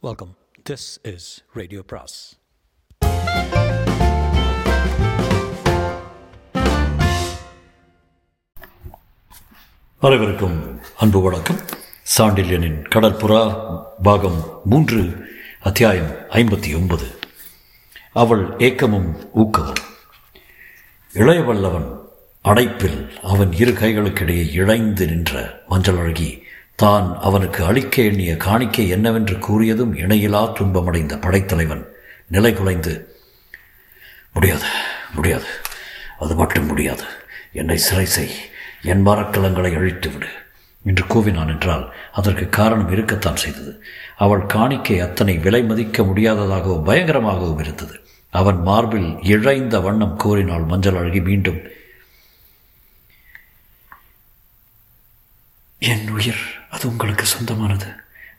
Welcome this is radio பிராஸ் அனைவருக்கும் அன்பு வணக்கம். சாண்டில்யனின் கடற்புறா பாகம் மூன்று அத்தியாயம் ஐம்பத்தி ஒன்பது அவள் ஏக்கமும் ஊக்கமும். இளையவல்லவன் அடைப்பில் அவன் இரு கைகளுக்கிடையே இழைந்து நின்ற மஞ்சள் அழகி தான் அவனுக்கு அளிக்க எண்ணிய காணிக்கை என்னவென்று கூறியதும் இணையிலா துன்பமடைந்த படைத்தலைவன் நிலை குலைந்து முடியாது முடியாது அது மட்டும் முடியாது. என்னை சிறை செய் என் மரக்கலங்களை அழித்து விடு என்று கூவினான் என்றால் அதற்கு காரணம் இருக்கத்தான் செய்தது. அவள் காணிக்கை அத்தனை விலை மதிக்க முடியாததாகவும் பயங்கரமாகவும் இருந்தது. அவன் மார்பில் இழைந்த வண்ணம் கூறினாள் மஞ்சள் அழகி மீண்டும் என் உயிர் அது உங்களுக்கு சொந்தமானது.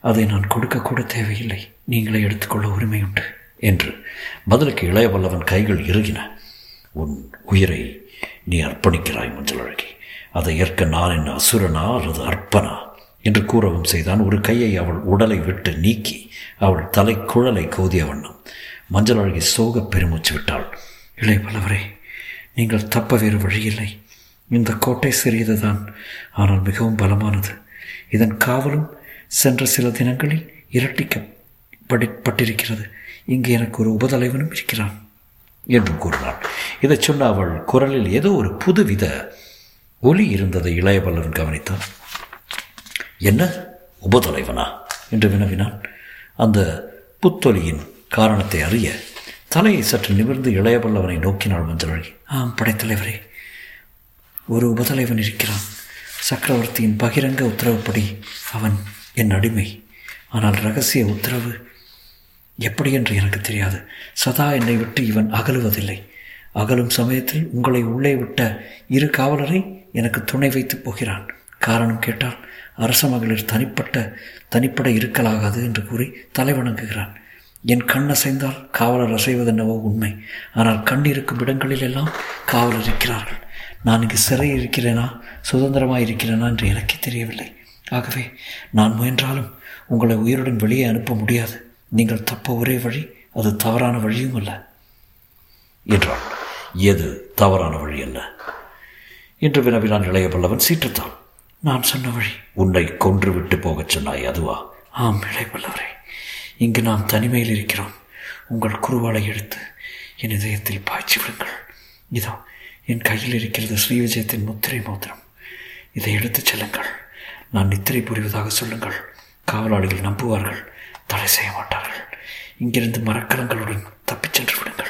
அதை நான் கொடுக்கக்கூட தேவையில்லை. நீங்களே எடுத்துக்கொள்ள உரிமையுண்டு என்று பதிலுக்கு இளைய வல்லவன் கைகள் இறுகின. உன் உயிரை நீ அர்ப்பணிக்கிறாய் மஞ்சள் அழகி. அதை ஏற்க நான் என்ன அசுரனா அல்லது அர்ப்பனா? என்று கூறவும் செய்தான். ஒரு கையை அவள் உடலை விட்டு நீக்கி அவள் தலை குழலை கோதிய வண்ணம். மஞ்சள் அழகி சோக பெருமூச்சு விட்டாள். இளைய பலவரே நீங்கள் தப்ப வேறு வழியில்லை. இந்த கோட்டை சிறியதுதான் ஆனால் மிகவும் பலமானது. இதன் காவலும் சென்ற சில தினங்களில் இரட்டிக்கப்பட்டிருக்கிறது. இங்கு எனக்கு ஒரு உபதலைவனும் இருக்கிறான் என்று கூறினாள் இதை சொன்ன அவள் குரலில் ஏதோ ஒரு புதுவித ஒலி இருந்ததை இளையவல்லவன் கவனித்தான். என்ன? உபதலைவனா? என்று வினவினான். அந்த புத்தொலியின் காரணத்தை அறிய தலையை சற்று நிமிர்ந்து இளையவல்லவனை நோக்கினாள் மஞ்சள் ஆம் படைத்தலைவரே. ஒரு உபதலைவன் இருக்கிறான். சக்கரவர்த்தியின் பகிரங்க உத்தரவுப்படி அவன் என் அடிமை. ஆனால் ரகசிய உத்தரவு எப்படி என்று எனக்கு தெரியாது. சதா என்னை விட்டு இவன் அகலுவதில்லை. அகலும் சமயத்தில் உங்களை உள்ளே விட்ட இரு காவலரை எனக்கு துணை வைத்து போகிறான். காரணம் கேட்டால் அரச மகளிர் தனிப்பட்ட தனிப்பட இருக்கலாகாது என்று கூறி தலைவணங்குகிறான் என் கண் அசைந்தால் காவலர் அசைவதென்னவோ உண்மை. ஆனால் கண் இருக்கும் இடங்களில் எல்லாம் காவலர் இருக்கிறார்கள். நான் இங்கு சிறை இருக்கிறேனா? சுதந்திரமாக இருக்கிறேனா என்று எனக்கே தெரியவில்லை. ஆகவே நான் முயன்றாலும் உங்களை உயிருடன் வெளியே அனுப்ப முடியாது. நீங்கள் தப்ப ஒரே வழி அது தவறான வழியும் அல்ல. என்றாள். எது தவறான வழி அல்ல என்று வினவினான் இளைய பல்லவன் சீற்றத்தான். நான் சொன்ன வழி. உன்னை கொன்று விட்டு போகச் சொன்னாய் அதுவா? ஆம் இளைய பல்லவரே இங்கு நாம் தனிமையில் இருக்கிறோம். உங்கள் குருவாலை எடுத்து என் இதயத்தில் பாய்ச்சி விடுங்கள் இதோ என் கையில் இருக்கிறது ஸ்ரீவிஜயத்தின் முத்திரை மோதிரம் இதை எடுத்துச் செல்லுங்கள். நான் நித்திரை புரிவதாக சொல்லுங்கள். காவலாளிகள் நம்புவார்கள். தடை செய்ய மாட்டார்கள். இங்கிருந்து மரக்கலங்களுடன் தப்பிச் சென்று விடுங்கள்.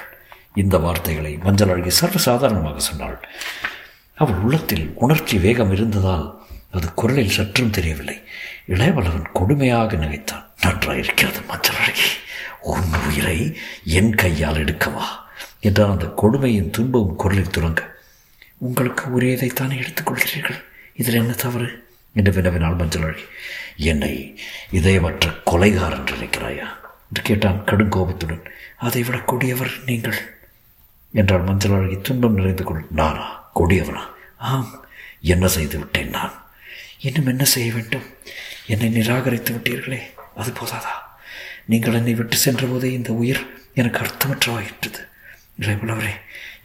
இந்த வார்த்தைகளை மஞ்சள் அழகி சர்வசாதாரணமாக சொன்னாள். அவள் உள்ளத்தில் உணர்ச்சி வேகம் இருந்ததால் அது குரலில் சற்றும் தெரியவில்லை. இளையவளவன் கொடுமையாக நினைத்தான் நன்றாயிருக்கிறது மஞ்சள் அழகி. உன் உயிரை என் கையால் எடுக்கவா? என்றால் அந்த கொடுமையின் துன்பமும் குரலில் துறங்க. உங்களுக்கு உரியதைத்தானே எடுத்துக்கொள்கிறீர்கள்? இதில் என்ன தவறு? என்று வினவினாள் மஞ்சள் அழகி என்னை இதயமற்ற கொலைகாரன் என்று நினைக்கிறாயா? என்று கேட்டான் கடும் கோபத்துடன் அதை விட கொடியவர் நீங்கள். என்றாள் மஞ்சள் அழகி துன்பம் நிறைந்து கொள். நானா? கொடியவனா? ஆம். என்ன செய்து விட்டேன் நான்? இன்னும் என்ன செய்ய வேண்டும்? என்னை நிராகரித்து விட்டீர்களே அது போதாதா? நீங்கள் என்னை விட்டு சென்றபோதே இந்த உயிர் எனக்கு அர்த்தமற்றவாயிற்றது இளையவளவரே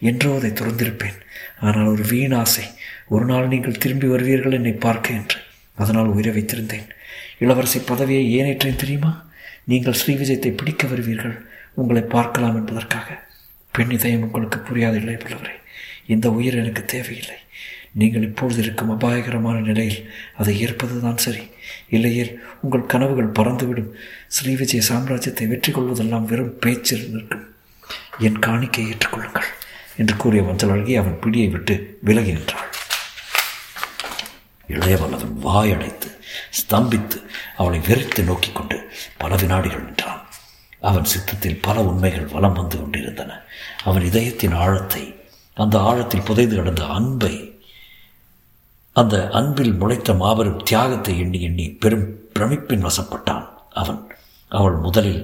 என்றோ அதை துறந்திருப்பேன். ஆனால் ஒரு வீணாசை ஒரு நாள் நீங்கள் திரும்பி வருவீர்கள் என்னை பார்க்க என்று. அதனால் உயிரை வைத்திருந்தேன். இளவரசி பதவியை ஏனேற்றேன் தெரியுமா? நீங்கள் ஸ்ரீவிஜயத்தை பிடிக்க வருவீர்கள் உங்களை பார்க்கலாம் என்பதற்காக. பெண் இதயம் உங்களுக்கு புரியாது இல்லை புலவரே இந்த உயிர் எனக்கு தேவையில்லை. நீங்கள் இப்பொழுது இருக்கும் அபாயகரமான நிலையில் அதை ஏற்பது தான் சரி. இல்லையேல் உங்கள் கனவுகள் பறந்துவிடும். ஸ்ரீவிஜய சாம்ராஜ்யத்தை வெற்றி கொள்வதெல்லாம் வெறும் பேச்சில் நிற்கும். என் காணிக்கை ஏற்றுக்கொள்ளுங்கள் என்று கூறிய வஞ்சலழகி அவன் பிடியை விட்டு விலகி நின்றாள். இளையவல்லவன் வாயடைத்து ஸ்தம்பித்து அவளை வெறித்து நோக்கி கொண்டு பல வினாடிகள் நின்றான். அவன் சித்தத்தில் பல உண்மைகள் வலம் வந்து கொண்டிருந்தன. அவன் இதயத்தின் ஆழத்தை அந்த ஆழத்தில் புதைந்து கிடந்த அன்பை அந்த அன்பில் முளைத்த மாபெரும் தியாகத்தை எண்ணி எண்ணி பெரும் பிரமிப்பின் வசப்பட்டான் அவன். அவள் முதலில்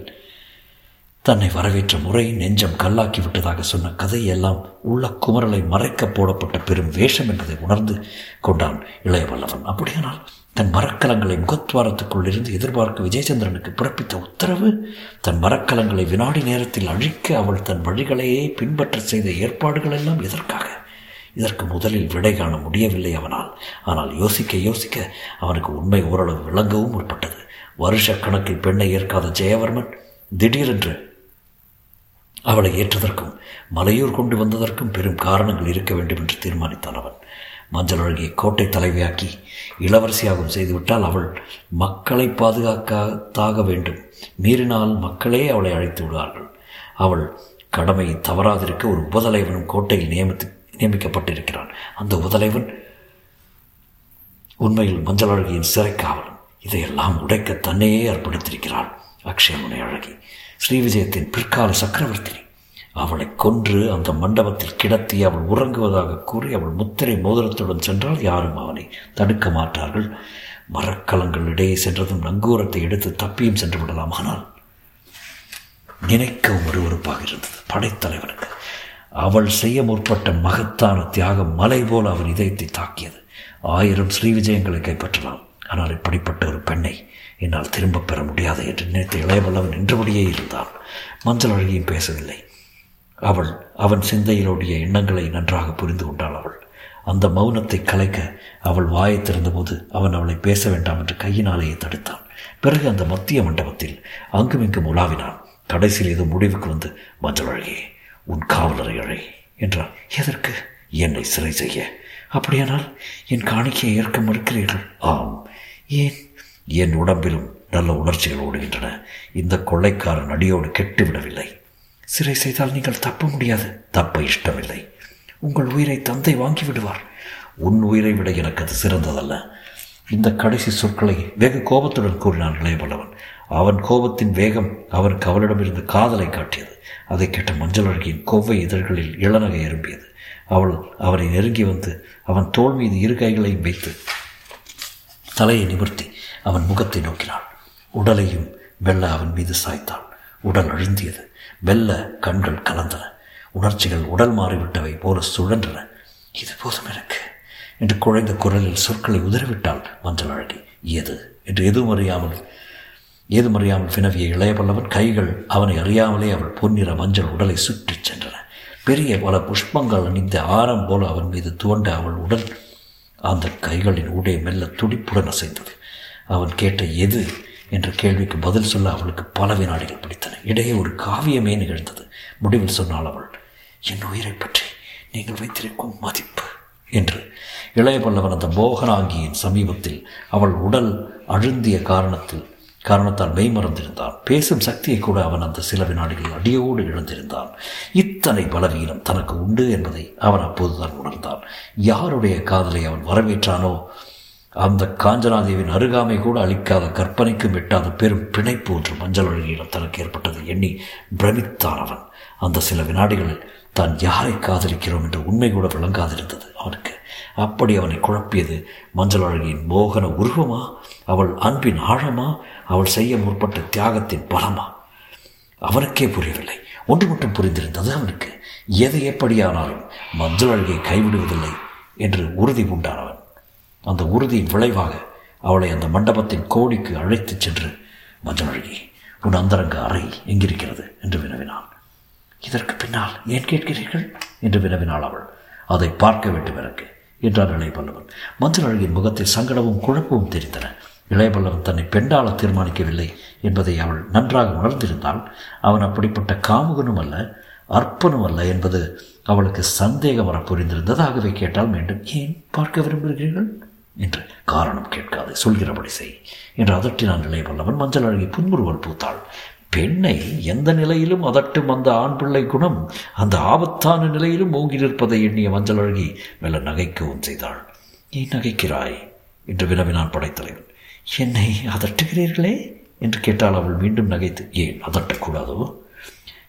தன்னை வரவேற்ற முறை நெஞ்சம் கல்லாக்கி விட்டதாக சொன்ன கதையெல்லாம் உள்ள குமரலை மறைக்க போடப்பட்ட பெரும் வேஷம் என்பதை உணர்ந்து கொண்டான் இளையவல்லவன். அப்படியானால் தன் மரக்கலங்களை முகத்வாரத்துக்குள் இருந்து எதிர்பார்க்க விஜயச்சந்திரனுக்கு பிறப்பித்த உத்தரவு தன் மரக்கலங்களை வினாடி நேரத்தில் அழிக்க அவள் தன் வழிகளையே பின்பற்ற செய்த ஏற்பாடுகள் எல்லாம் எதற்காக? இதற்கு முதலில் விடை காண முடியவில்லை அவனால். ஆனால் யோசிக்க யோசிக்க அவனுக்கு உண்மை ஓரளவு விளங்கவும் முற்பட்டது வருஷ கணக்கில் பெண்ணை ஏற்காத ஜெயவர்மன் திடீரென்று அவளை ஏற்றதற்கும் மலையூர் கொண்டு வந்ததற்கும் பெரும் காரணங்கள் இருக்க வேண்டும் என்று தீர்மானித்தான் அவன். மஞ்சள் அழகியை கோட்டை தலைவியாக்கி இளவரசியாகவும் செய்துவிட்டால் அவள் மக்களை பாதுகாக்கத்தாக வேண்டும். மீறினால் மக்களே அவளை அழைத்து விடுவார்கள். அவள் கடமையை தவறாதிருக்க ஒரு உபதலைவனும் கோட்டையில் நியமித்து நியமிக்கப்பட்டிருக்கிறான். அந்த உபதலைவன் உண்மையில் மஞ்சள் அழகியின் சிறைக்காவலன். இதையெல்லாம் உடைக்க தன்னையே ஏற்படுத்தியிருக்கிறாள் அக்ஷயமுனை அழகி ஸ்ரீவிஜயத்தின் பிற்கால சக்கரவர்த்தினி. அவளை கொன்று அந்த மண்டபத்தில் கிடத்தி அவள் உறங்குவதாக கூறி அவள் முத்திரை மோதிரத்துடன் சென்றால் யாரும் அவனை தடுக்க மாட்டார்கள். மரக்கலங்கள் இடையே சென்றதும் நங்கூரத்தை எடுத்து தப்பியும் சென்று விடலாம். ஆனால் நினைக்கவும் ஒருவருப்பாக இருந்தது. படைத்தலைவனுக்கு அவள் செய்ய முற்பட்ட மகத்தான தியாகம் மலை போல அவன் இதயத்தை தாக்கியது. ஆயிரம் ஸ்ரீவிஜயங்களை கைப்பற்றலாம். ஆனால் இப்படிப்பட்ட ஒரு பெண்ணை என்னால் திரும்பப் பெற முடியாது என்று நினைத்து இளையவல்லவன் நின்றபடியே இருந்தான். மஞ்சள் அழகியும் பேசவில்லை. அவள் அவன் சிந்தையிலோடைய எண்ணங்களை நன்றாக புரிந்து கொண்டாள் அவள். அந்த மௌனத்தை கலைக்க அவள் வாயை திறந்தபோது அவன் அவளை பேச வேண்டாம் என்று கையினாலேயே தடுத்தான். பிறகு அந்த மத்திய மண்டபத்தில் அங்குமிங்கும் உலாவினான். கடைசியில் ஏதோ முடிவுக்கு வந்து மஞ்சள் அழகே உன் காவலரை அழை என்றான். எதற்கு? என்னை சிறை செய்ய. அப்படியானால் என் காணிக்கையை ஏற்க மறுக்கிறீர்கள். ஆம். ஏன்? என் உடம்பிலும் நல்ல உணர்ச்சிகள் ஓடுகின்றன. இந்த கொள்ளைக்காரன் அடியோடு கெட்டுவிடவில்லை சிறை செய்தால் நீங்கள் தப்ப முடியாது. தப்ப இஷ்டமில்லை. உங்கள் உயிரை தந்தை வாங்கி விடுவார். உன் உயிரை விட எனக்கு அது சிறந்ததல்ல. இந்த கடைசி சொற்களை வெகு கோபத்துடன் கூறினான் இளையவல்லவன். அவன் கோபத்தின் வேகம் அவனுக்கு அவளிடமிருந்து காதலை காட்டியது. அதை கேட்ட மஞ்சள் அழகியின் கொவ்வை இதழ்களில் இளநகை எறும்பியது அவள் அவனை நெருங்கி வந்து அவன் தோல் மீது இரு கைகளையும் வைத்து தலையை நிமிர்த்தி அவன் முகத்தை நோக்கினாள். உடலையும் வெள்ள அவன் மீது சாய்த்தாள். உடல் அழுந்தியது. வெள்ள கண்கள் கலந்தன. உணர்ச்சிகள் உடல் மாறிவிட்டவை போல சுழன்றன. இது போதும் எனக்கு என்று குழைந்த குரலில் சொற்களை உதறிவிட்டாள் மஞ்சள் அழகி எது? என்று எதுவும் அறியாமல் ஏதும் அறியாமல் இளைய பல்லவன் கைகள் அவனை அறியாமலே அவள் பொன்னிற மஞ்சள் உடலை சுற்றிச் சென்றன. பெரிய பல புஷ்பங்கள் அணிந்த ஆரம் போல அவன் மீது துவண்ட அவள் உடல் அந்த கைகளின் ஊடே மெல்ல துடிப்புடன் அசைந்தது. அவன் கேட்ட எது என்ற கேள்விக்கு பதில் சொல்ல அவளுக்கு பல வினாடிகள் பிடித்தன. இடையே ஒரு காவியமே நிகழ்ந்தது. முடிவில் சொன்னாள் அவள் என் உயிரை பற்றி நீங்கள் வைத்திருக்கும் மதிப்பு என்று. இளைய பல்லவன் அந்த மோகனாங்கியின் சமீபத்தில் அவள் உடல் அழுந்திய காரணத்தில் காரணத்தால் மெய்மறந்திருந்தான் பேசும் சக்தியை கூட அவன் அந்த சில வினாடிகளில் அடியோடு இழந்திருந்தான் இத்தனை பலவீனம் தனக்கு உண்டு என்பதை அவன் அப்போதுதான் உணர்ந்தான் யாருடைய காதலை அவன் வரவேற்றானோ அந்த காஞ்சனாதேவின் அருகாமை கூட அளிக்காத கற்பனைக்கும் எட்டாத பெரும் பிணைப்பு ஒன்று மஞ்சள் அழகியிடம் தனக்கு ஏற்பட்டது எண்ணி பிரமித்தான் அவன். அந்த சில வினாடிகளில் தான் யாரை காதலிக்கிறோம் என்ற உண்மை கூட விளங்காதிருந்தது அவனுக்கு. அப்படி அவனை குழப்பியது. மஞ்சள் அழகியின் மோகன உருவமா? அவள் அன்பின் ஆழமா? அவள் செய்ய முற்பட்ட தியாகத்தின் பலமா? அவனுக்கே புரியவில்லை. ஒன்று மட்டும் புரிந்திருந்தது அவனுக்கு. எது எப்படியானாலும் மஞ்சள் அழகியை கைவிடுவதில்லை என்று உறுதி உண்டானவன். அந்த உறுதியின் விளைவாக அவளை அந்த மண்டபத்தின் கோடிக்கு அழைத்துச் சென்று மஞ்சள் அழகி உன் அந்தரங்க அறை எங்கிருக்கிறது? என்று வினவினான். இதற்கு பின்னால் ஏன் கேட்கிறீர்கள்? என்று வினவினாள் அவள். அதை பார்க்க வேண்டும் எனக்கு. என்றார் இளையபல்லவன் மஞ்சள் அழகின் முகத்தில் சங்கடமும் குழப்பமும் தெரிந்தன. இளையபல்லவன் தன்னை பெண்டாள தீர்மானிக்கவில்லை என்பதை அவள் நன்றாக உணர்ந்திருந்தால் அவன் அப்படிப்பட்ட காமுகனும் அல்ல அற்பனும் அல்ல என்பது அவளுக்கு சந்தேகம் வர புரிந்திருந்தது ஆகவே கேட்டால் மீண்டும் ஏன் பார்க்க விரும்புகிறீர்கள்? என்று காரணம் கேட்காது சொல்கிறபடி செய் என்று அதட்டினான் இளையவல்லவன். மஞ்சள் அழகி புன்முறுவல் பூத்தாள். பெண்ணை எந்த நிலையிலும் அதட்டும் அந்த ஆண் பிள்ளை குணம் அந்த ஆபத்தான நிலையிலும் ஓங்கியிருப்பதை எண்ணிய மஞ்சள் அழகி மெல்ல நகைக்கவும் செய்தாள். ஏன் நகைக்கிறாய்? என்று வினவினான் படைத்தலைவன். என்னை அதட்டுகிறீர்களே? என்று கேட்டால் அவள் மீண்டும் நகைத்து. ஏன் அதட்டக்கூடாதோ?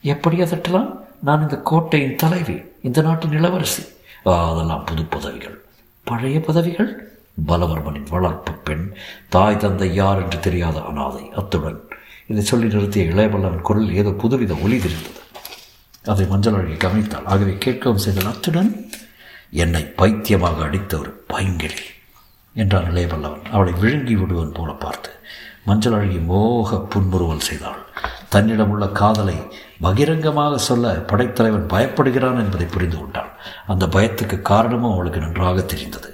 எப்படி அதட்டலாம்? நான் இந்த கோட்டையின் தலைவி இந்த நாட்டின் இளவரசி. அதெல்லாம் புது பதவிகள். பழைய பதவிகள்? பலவர்மனின் வளர்ப்பு பெண் தாய் தந்தை யார் என்று தெரியாத அனாதை. அத்துடன் இதை சொல்லி நிறுத்திய இளையவல்லவன் குரல் ஏதோ புதுவித ஒலி தெரிந்தது. அதை மஞ்சள் அழகி கவனித்தாள். ஆகவே கேட்கவும் செய்தால் அத்துடன் என்னை பைத்தியமாக அடித்த ஒரு பைங்கிழி என்றான் இளையவல்லவன் அவளை விழுங்கி விடுவன் போல பார்த்து மஞ்சள் அழகி மோக புன்முறுவல் செய்தாள். தன்னிடம் உள்ள காதலை பகிரங்கமாக சொல்ல படைத்தலைவன் பயப்படுகிறான் என்பதை புரிந்து கொண்டாள். அந்த பயத்துக்கு காரணமும் அவளுக்கு நன்றாக தெரிந்தது.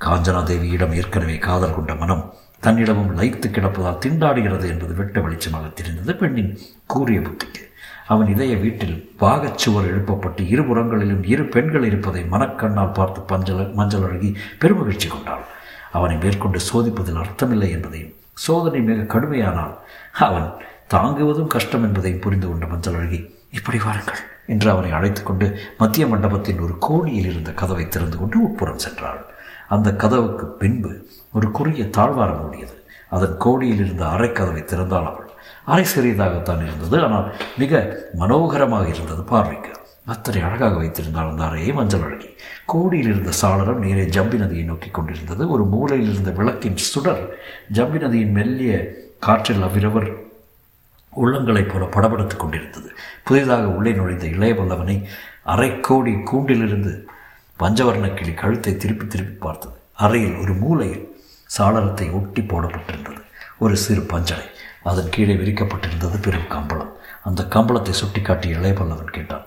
காஞ்சனா தேவியிடம் ஏற்கனவே காதல் கொண்ட மனம் தன்னிடமும் லைத்து கிடப்பதால் திண்டாடுகிறது என்பது வெட்ட வெளிச்சமாக தெரிந்தது பெண்ணின் கூறிய புத்திக்கு. அவன் இதய வீட்டில் பாகச்சுவர் எழுப்பப்பட்டு இருபுறங்களிலும் இரு பெண்கள் இருப்பதை மனக்கண்ணால் பார்த்து பஞ்சல மஞ்சள் அழகி பெருமகிழ்ச்சி கொண்டாள். அவனை மேற்கொண்டு சோதிப்பதில் அர்த்தமில்லை என்பதையும் சோதனை மிக கடுமையானால் அவன் தாங்குவதும் கஷ்டம் என்பதையும் புரிந்து கொண்ட மஞ்சள் அழகி இப்படி வாருங்கள் என்று அவனை அழைத்து கொண்டு மத்திய மண்டபத்தின் ஒரு கோணியில் இருந்த கதவை திறந்து கொண்டு உட்புறம் சென்றாள். அந்த கதவுக்கு பின்பு ஒரு குறுகிய தாழ்வாரம் ஓடியது அதன் கோடியில் இருந்த அரைக்கதவை திறந்தாள் அவள். அரை சிறியதாகத்தான் இருந்தது ஆனால் மிக மனோகரமாக இருந்தது பார்வைக்கு. அத்தனை அழகாக வைத்திருந்தால் அந்த அறையை மஞ்சள் அழகி. கோடியில் இருந்த சாளரம் நேரே ஜம்பி நதியை நோக்கி கொண்டிருந்தது. ஒரு மூலையில் இருந்த விளக்கின் சுடர் ஜம்பி நதியின் மெல்லிய காற்றில் அவ்விரவர் உள்ளங்களைப் போல படபடுத்து கொண்டிருந்தது. புதிதாக உள்ளே நுழைந்த இளைய வல்லவனை அரைக்கோடி கூண்டிலிருந்து பஞ்சவர்ண கிளி கழுத்தை திருப்பி திருப்பி பார்த்தது. அறையில் ஒரு மூலையில் சாளரத்தை ஒட்டி போடப்பட்டிருந்தது. ஒரு சிறு பஞ்சனை. அதன் கீழே விரிக்கப்பட்டிருந்தது பெரும் கம்பளம். அந்த கம்பளத்தை சுட்டிக்காட்டி இளையபல்லவன் கேட்டான்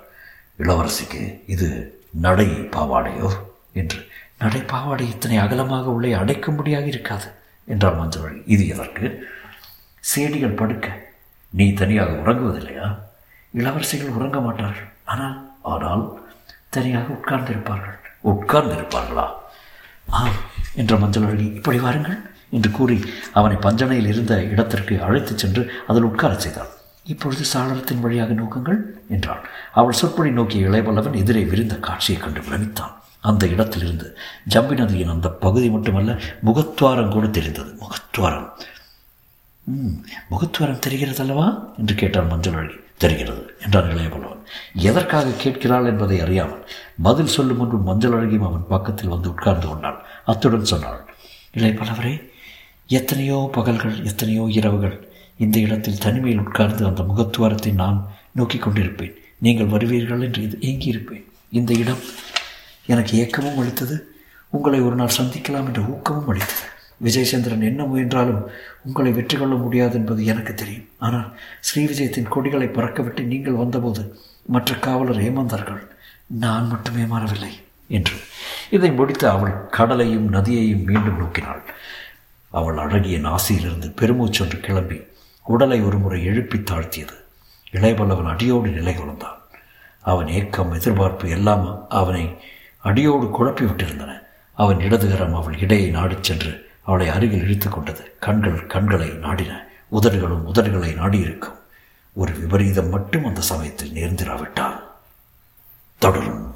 இளவரசிக்கு இது நடை பாவாடையோ? என்று நடை பாவாடை இத்தனை அகலமாக உள்ளே அடைக்கும்படியாக இருக்காது என்றார் மஞ்சவழி. இது எதற்கு? சேடிகள் படுக்க. நீ தனியாக உறங்குவதில்லையா? இளவரசிகள் உறங்க மாட்டார்கள். ஆனால் ஆனால் தனியாக உட்கார்ந்திருப்பார்கள். உட்கார்ந்திருப்பார்களா? ஆம். என்ற மஞ்சள் அழகி இப்படி வாருங்கள். என்று கூறி அவனை பஞ்சனையில் இருந்த இடத்திற்கு அழைத்துச் சென்று அதில் உட்காரச் செய்தாள் இப்பொழுது சாளரத்தின் வழியாக நோக்குங்கள் என்றாள். அவள் சொற்பொழி நோக்கிய இளையவல்லவன் எதிரே விரிந்த காட்சியைக் கண்டு பிரமித்தான் அந்த இடத்திலிருந்து ஜம்பி நதியின் அந்த பகுதி மட்டுமல்ல முகத்வாரம் கூட தெரிந்தது. முகத்வாரம். ம் முகத்வாரம் தெரிகிறது அல்லவா என்று கேட்டான் மஞ்சள் அழகி தெரிகிறது என்றான் இளையவல்லவன் எதற்காக கேட்கிறாள் என்பதை அறியாமல் பதில் சொல்லும் முன்பு மஞ்சள் அழகியும் அவன் பக்கத்தில் வந்து உட்கார்ந்து கொண்டாள் அத்துடன் சொன்னாள் இளையபலவரே எத்தனையோ பகல்கள் எத்தனையோ இரவுகள் இந்த இடத்தில் தனிமையில் உட்கார்ந்து அந்த முகத்துவாரத்தை நான் நோக்கி கொண்டிருப்பேன். நீங்கள் வருவீர்கள் என்று இது ஏங்கியிருப்பேன். இந்த இடம் எனக்கு ஏக்கமும் அளித்தது. உங்களை ஒரு நாள் சந்திக்கலாம் என்ற ஊக்கமும் அளித்தது. விஜயசந்திரன் என்ன முயன்றாலும் உங்களை வெற்றி கொள்ள முடியாது என்பது எனக்கு தெரியும். ஆனால் ஸ்ரீ விஜயத்தின் கொடிகளை பறக்கவிட்டு நீங்கள் வந்தபோது மற்ற காவலர் ஏமாந்தார்கள். நான் மட்டுமே மாறவில்லை என்று. இதை முடித்து அவள் கடலையும் நதியையும் மீண்டும் நோக்கினாள். அவள் அழகிய நாசியிலிருந்து பெருமூச்சொன்று கிளம்பி உடலை ஒரு முறை எழுப்பி தாழ்த்தியது. இளையபல்லவன் அடியோடு நிலை கொண்டான். அவன் ஏக்கம் எதிர்பார்ப்பு எல்லாம் அவனை அடியோடு குழப்பி விட்டிருந்தன. அவன் இடதுகரம் அவள் இடையை நாடிச் சென்று அவளை அருகில் இழுத்து கொண்டது. கண்கள் கண்களை நாடின. உதடுகளும் உதடுகளை நாடியிருக்கும். ஒரு விபரீதம் மட்டும் அந்த சமயத்தில் நேர்ந்திராவிட்டால். தொடரும்.